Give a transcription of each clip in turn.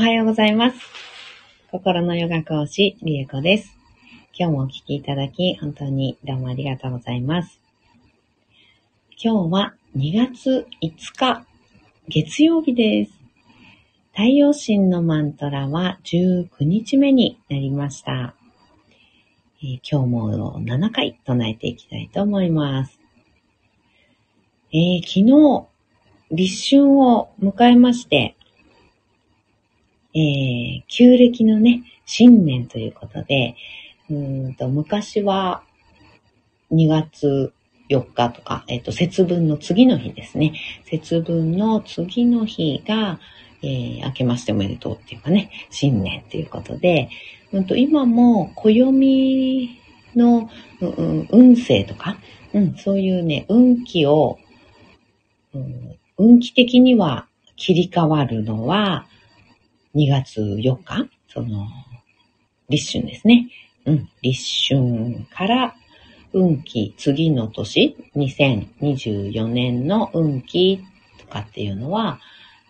おはようございます。心のヨガ講師、リエコです。今日もお聴きいただき、本当にどうもありがとうございます。今日は2月5日、月曜日です。太陽神のマントラは19日目になりました。えー今日も7回唱えていきたいと思います。えー昨日、立春を迎えまして、えー旧暦のね、新年ということで、うんと昔は2月4日とか、えっ、と、節分の次の日ですね。節分の次の日が、えー明けましておめでとうっていうかね、新年ということで、うんと今も暦の、うん運勢とか、うん、そういうね、運気を、うん運気的には切り替わるのは2月4日、その、立春ですね。うん、立春から運気、次の年、2024年の運気とかっていうのは、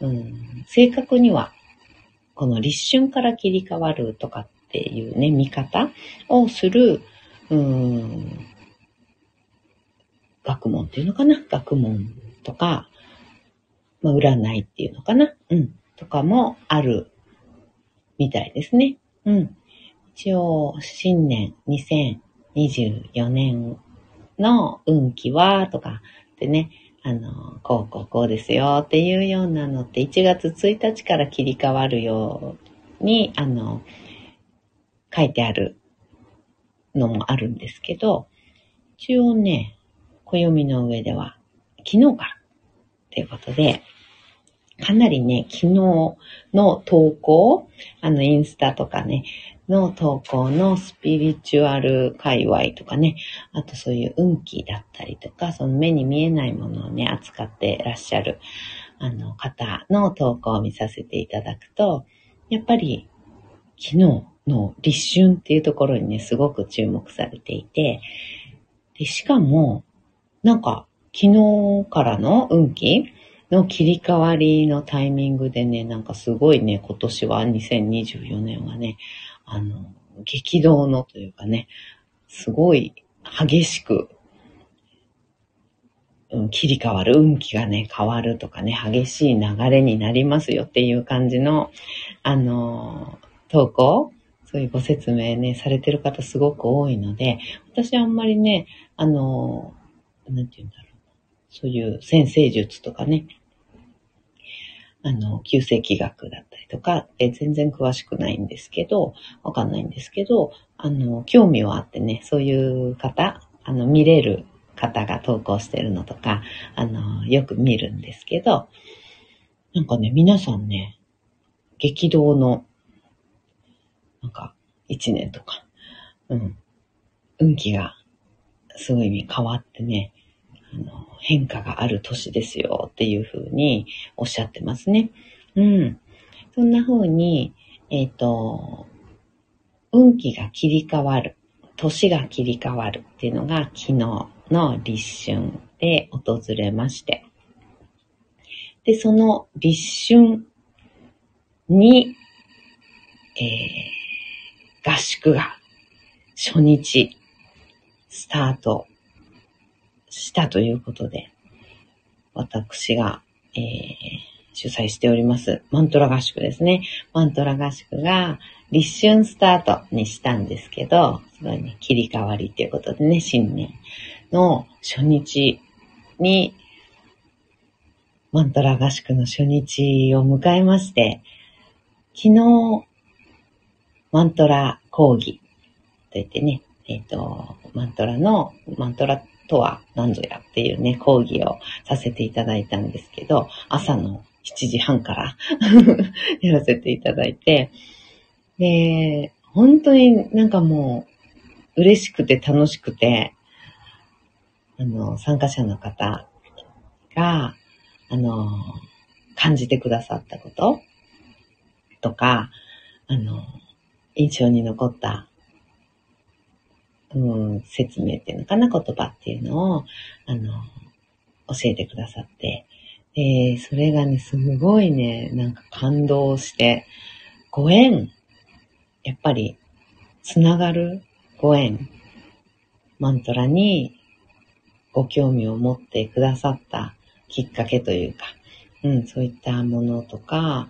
うん、正確には、この立春から切り替わるとかっていうね、見方をする、うん、学問っていうのかな？学問とか、まあ、占いっていうのかな？うん。とかもあるみたいですね。うん。一応、新年2024年の運気は、とかってね、あの、こうこうこうですよっていうようなのって1月1日から切り替わるように、あの、書いてあるのもあるんですけど、一応ね、暦の上では昨日からということで、かなりね、昨日の投稿、あの、インスタとかね、の投稿のスピリチュアル界隈とかね、あとそういう運気だったりとか、その目に見えないものをね、扱ってらっしゃる、あの、方の投稿を見させていただくと、やっぱり、昨日の立春っていうところにね、すごく注目されていて、でしかも、なんか、昨日からの運気の切り替わりのタイミングでね、なんかすごいね、今年は2024年はね、あの、激動のというかね、すごい激しく、うん、切り替わる、運気がね、変わるとかね、激しい流れになりますよっていう感じの、あの、投稿そういうご説明ね、されてる方すごく多いので、私はあんまりね、あの、なんて言うんだろう。そういう先生術とかね、あの、旧世紀学だったりとかって全然詳しくないんですけど、わかんないんですけど、あの、興味はあってね、そういう方、あの、見れる方が投稿してるのとか、あの、よく見るんですけど、なんかね、皆さんね、激動の、なんか、一年とか、うん、運気がすごいね変わってね、変化がある年ですよっていうふうにおっしゃってますね。うん。そんな風に、えっ、と、運気が切り替わる、年が切り替わるっていうのが昨日の立春で訪れまして。で、その立春に、えー合宿が初日スタートしたということで、私が、えー主催しております、マントラ合宿ですね。マントラ合宿が立春スタートにしたんですけど、すごいね、切り替わりっていうことでね、新年の初日に、マントラ合宿の初日を迎えまして、昨日、マントラ講義といってね、えっ、と、マントラの、マントラとは何ぞやっていうね、講義をさせていただいたんですけど、朝の7時半から やらせていただいて、で、本当になんかもう、嬉しくて楽しくて、あの、参加者の方が、あの、感じてくださったこととか、あの、印象に残った、うん、説明っていうのかな、言葉っていうのを、あの、教えてくださって、で、それがね、すごいね、なんか感動して、ご縁、やっぱり、つながるご縁、マントラにご興味を持ってくださったきっかけというか、うん、そういったものとか、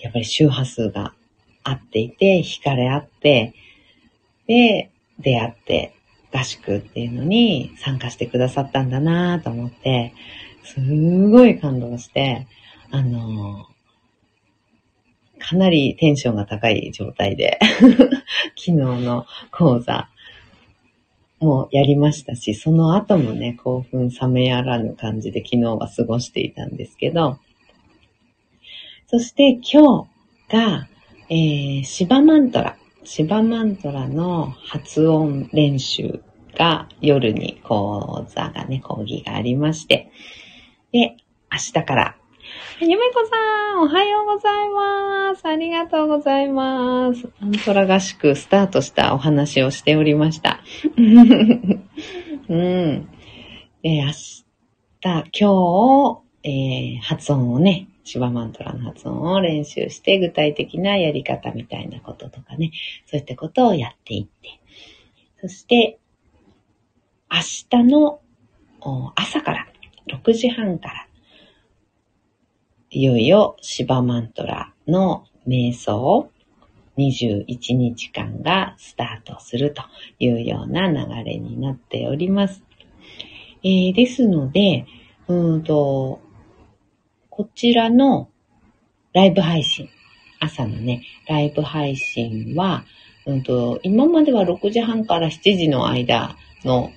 やっぱり周波数が合っていて、惹かれ合って、で、出会って、合宿っていうのに参加してくださったんだなと思って、すごい感動して、あのかなりテンションが高い状態で 昨日の講座もやりましたし、その後もね、興奮冷めやらぬ感じで昨日は過ごしていたんですけど、そして今日が、えー、シバマントラ、シバマントラの発音練習が夜に講座がね、講義がありまして、で、明日からゆめこさん、おはようございます。ありがとうございます。アントラ合宿スタートしたお話をしておりました。うん。で、明日、今日、えー、発音をね、シバマントラの発音を練習して、具体的なやり方みたいなこととかね、そういったことをやっていって、そして、明日の朝から、6時半から、いよいよシバマントラの瞑想21日間がスタートするというような流れになっております。えー、ですので、うんと、こちらのライブ配信、朝のね、ライブ配信は、うんと、今までは6時半から7時の間の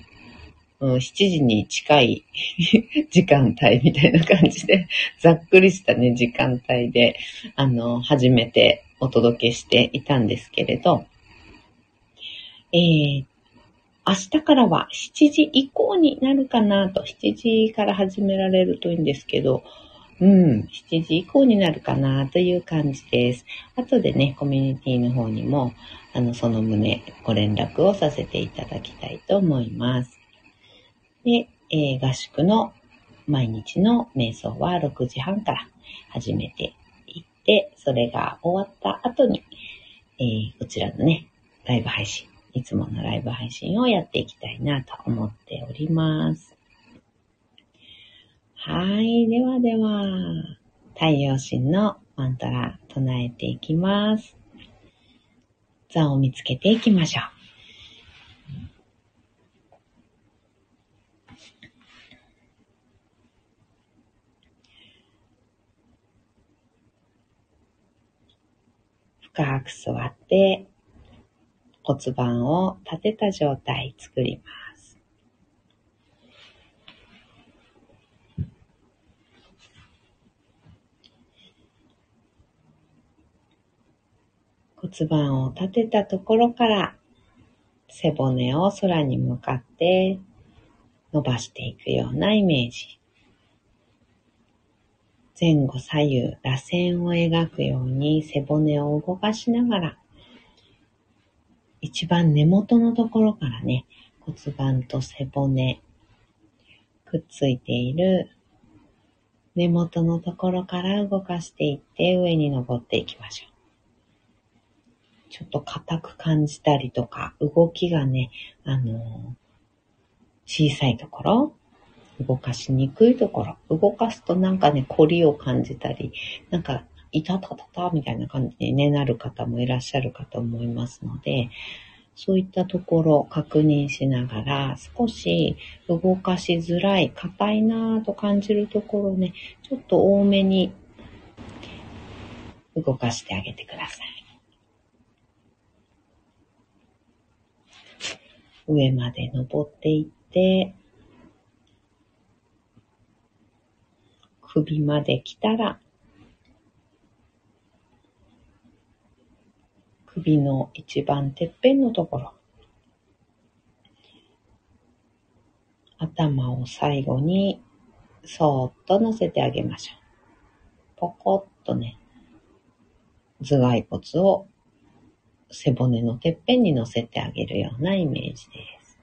うん、7時に近い 時間帯みたいな感じで、ざっくりしたね、時間帯で、あの、初めてお届けしていたんですけれど、えー、明日からは7時以降になるかなと、7時から始められるといいんですけど、うん、7時以降になるかなという感じです。後でね、コミュニティの方にも、あの、その旨ご連絡をさせていただきたいと思います。で、えー、合宿の毎日の瞑想は6時半から始めていって、それが終わった後に、えー、こちらのね、ライブ配信、いつものライブ配信をやっていきたいなと思っております。はい。ではでは、太陽神のマントラ唱えていきます。座を見つけていきましょう。深く座って、骨盤を立てた状態作ります。骨盤を立てたところから背骨を空に向かって伸ばしていくようなイメージ。前後左右、螺旋を描くように背骨を動かしながら、一番根元のところからね、骨盤と背骨、くっついている根元のところから動かしていって上に登っていきましょう。ちょっと硬く感じたりとか、動きがね、あの小さいところ、動かしにくいところ、動かすとなんかね、凝りを感じたり、なんか、いたたたたみたいな感じに、ね、なる方もいらっしゃるかと思いますので、そういったところを確認しながら、少し動かしづらい、硬いなぁと感じるところをね、ちょっと多めに動かしてあげてください。上まで登っていって、首まで来たら、首の一番てっぺんのところ、頭を最後にそーっと乗せてあげましょう。ポコッとね、頭蓋骨を背骨のてっぺんに乗せてあげるようなイメージです。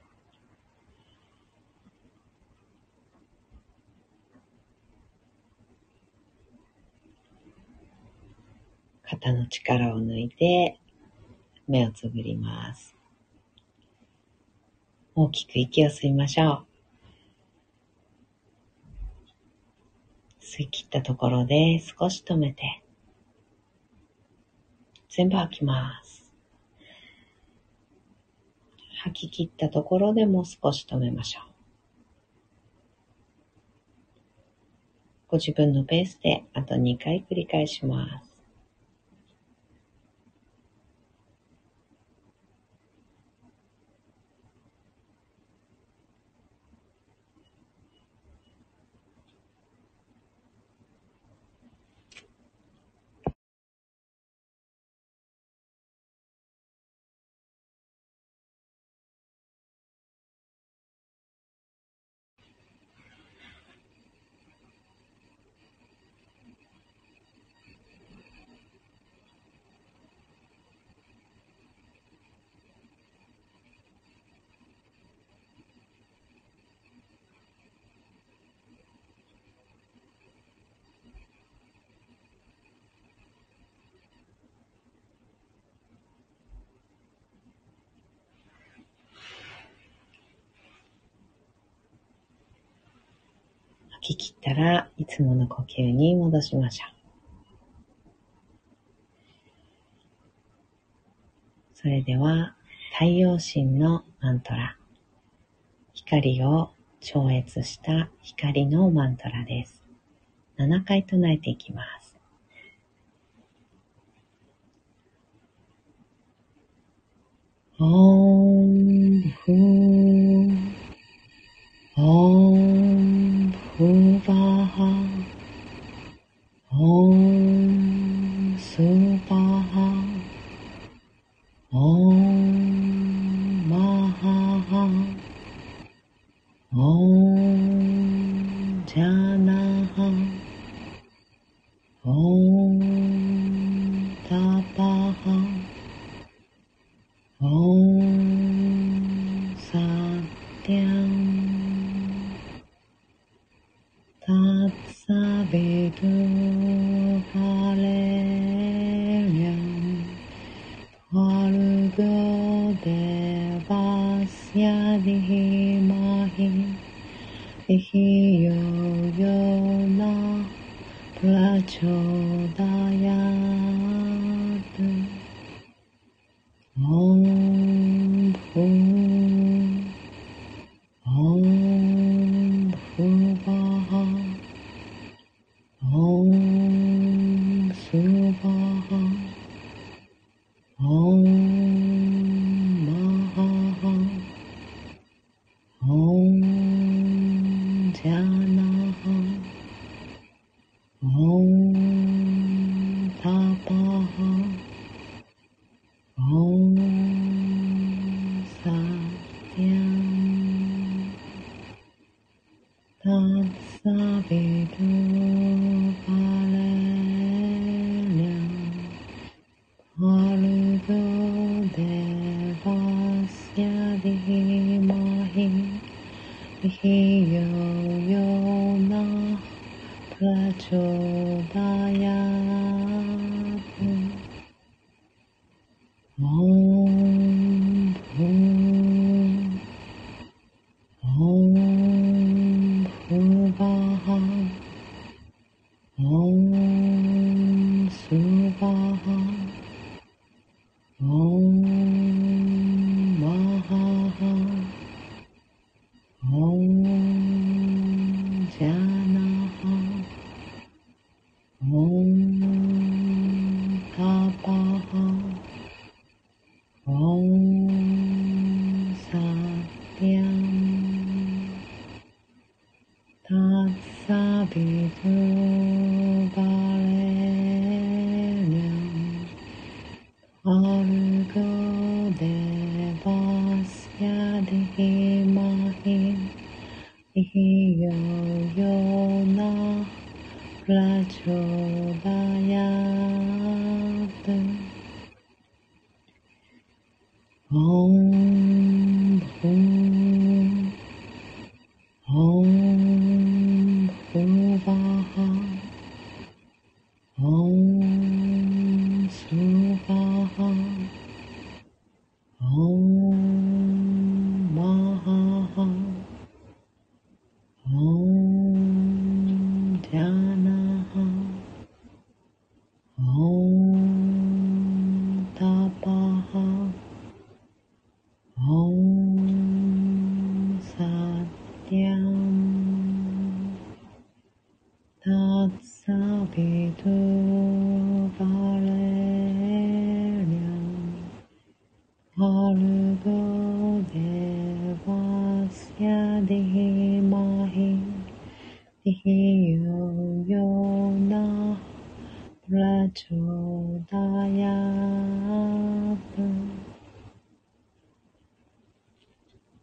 肩の力を抜いて、目をつぶります。大きく息を吸いましょう。吸い切ったところで少し止めて、全部吐きます。吐き切ったところでもう少し止めましょう。ご自分のペースであと2回繰り返します。吐き切ったらいつもの呼吸に戻しましょう。それでは太陽神のマントラ。光を超越した光のマントラです。7回唱えていきます。家那。哦。Baha. Oh.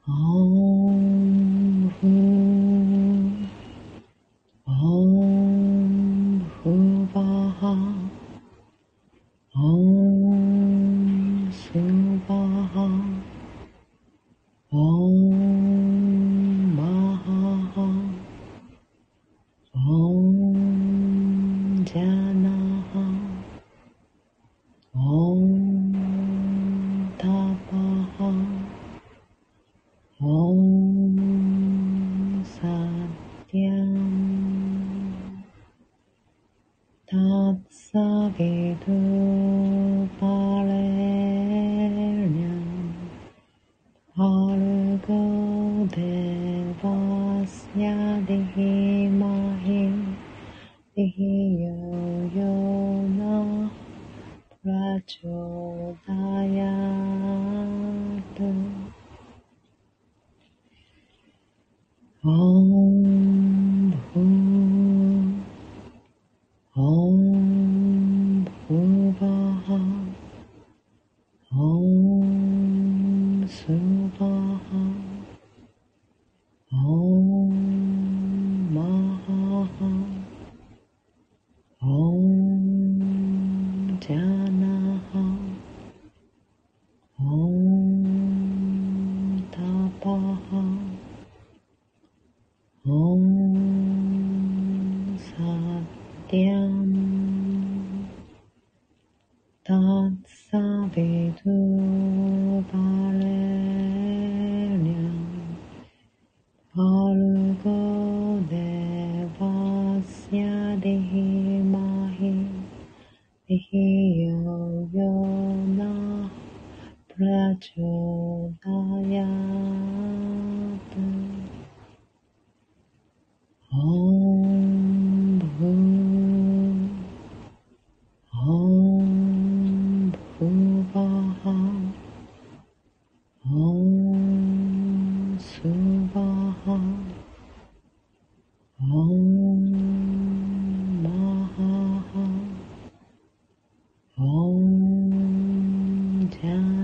Om 嗡萨嗲。Yeah.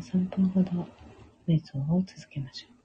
3三分ほど瞑想を続けましょう。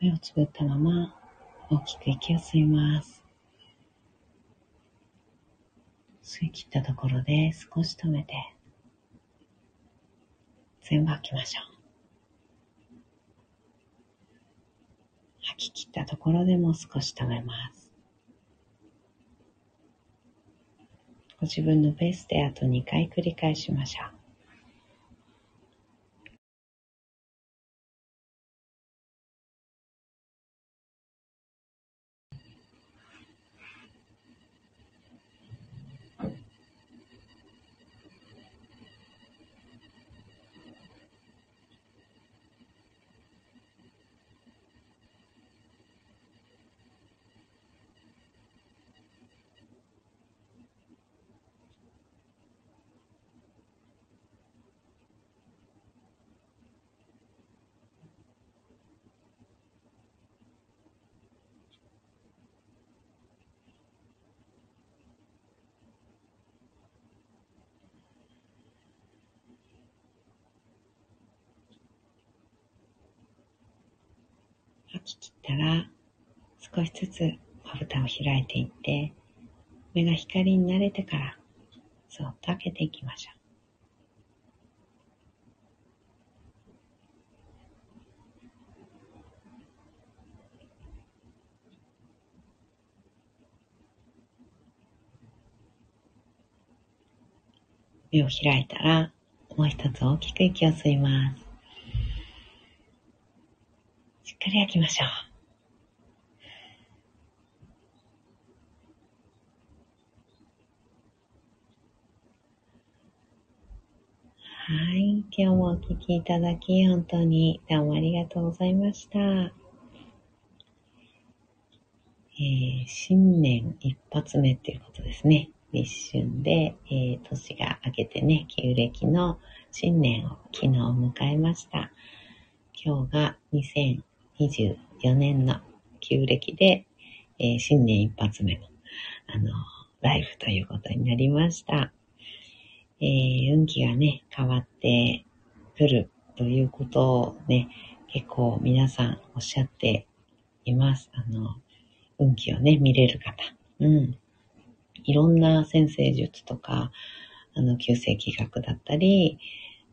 目をつぶったまま大きく息を吸います。吸い切ったところで少し止めて、全部吐きましょう。吐き切ったところでも少し止めます。ご自分のペースであと2回繰り返しましょう。吐き切ったら、少しずつまぶたを開いていって、目が光に慣れてから、そっと開けていきましょう。目を開いたら、もう一つ大きく息を吸います。っかり焼きましょう。はい。今日もお聴きいただき、本当にどうもありがとうございました。えー、新年一発目っていうことですね。立春で、えー、年が明けてね、旧暦の新年を昨日迎えました。今日が2024年の旧暦で、えー、新年一発目の、あの、ライフということになりました。えー、運気がね、変わってくるということをね、結構皆さんおっしゃっています。あの、運気をね、見れる方。うん。いろんな先生術とか、あの、旧世紀学だったり、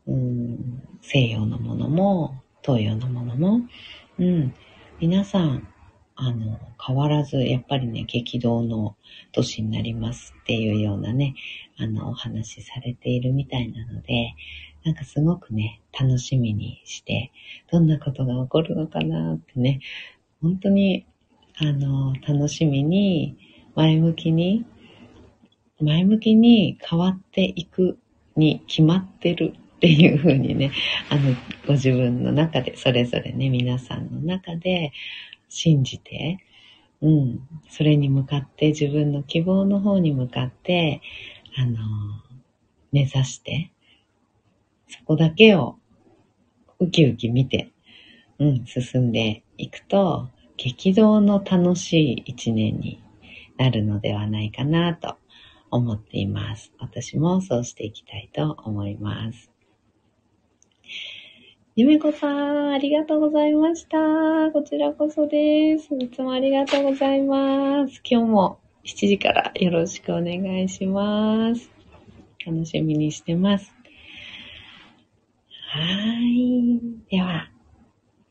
うん、西洋のものも、東洋のものも、うん。皆さん、あの、変わらず、やっぱりね、激動の年になりますっていうようなね、あの、お話しされているみたいなので、なんかすごくね、楽しみにして、どんなことが起こるのかなってね、本当に、あの、楽しみに、前向きに、前向きに変わっていくに決まってるっていうふうにね、あの、ご自分の中で、それぞれね、皆さんの中で信じて、うん、それに向かって自分の希望の方に向かって、あの、目指して、そこだけをウキウキ見て、うん、進んでいくと、激動の楽しい一年になるのではないかなと思っています。私もそうしていきたいと思います。ゆめこさん、ありがとうございました。こちらこそです。いつもありがとうございます。今日も7時からよろしくお願いします。楽しみにしてます。はい。では、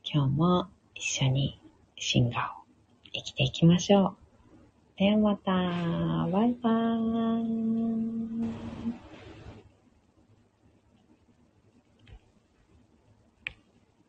今日も一緒に進化を生きていきましょう。ではまた。バイバーイ。